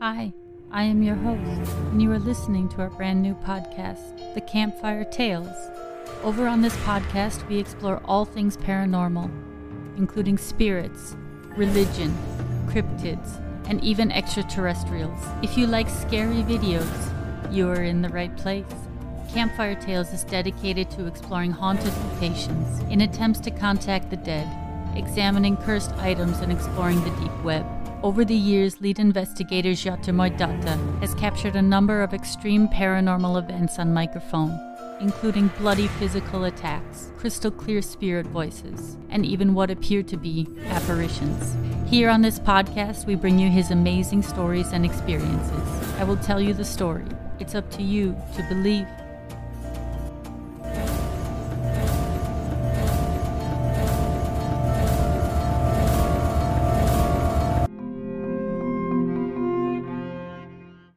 Hi, I am your host, and you are listening to our brand new podcast, The Campfire Tales. Over on this podcast, we explore all things paranormal, including spirits, religion, cryptids, and even extraterrestrials. If you like scary videos, you are in the right place. Campfire Tales is dedicated to exploring haunted locations in attempts to contact the dead, examining cursed items, and exploring the deep web. Over the years, lead investigator Datta has captured a number of extreme paranormal events on microphone, including bloody physical attacks, crystal clear spirit voices, and even what appear to be apparitions. Here on this podcast, we bring you his amazing stories and experiences. I will tell you the story. It's up to you to believe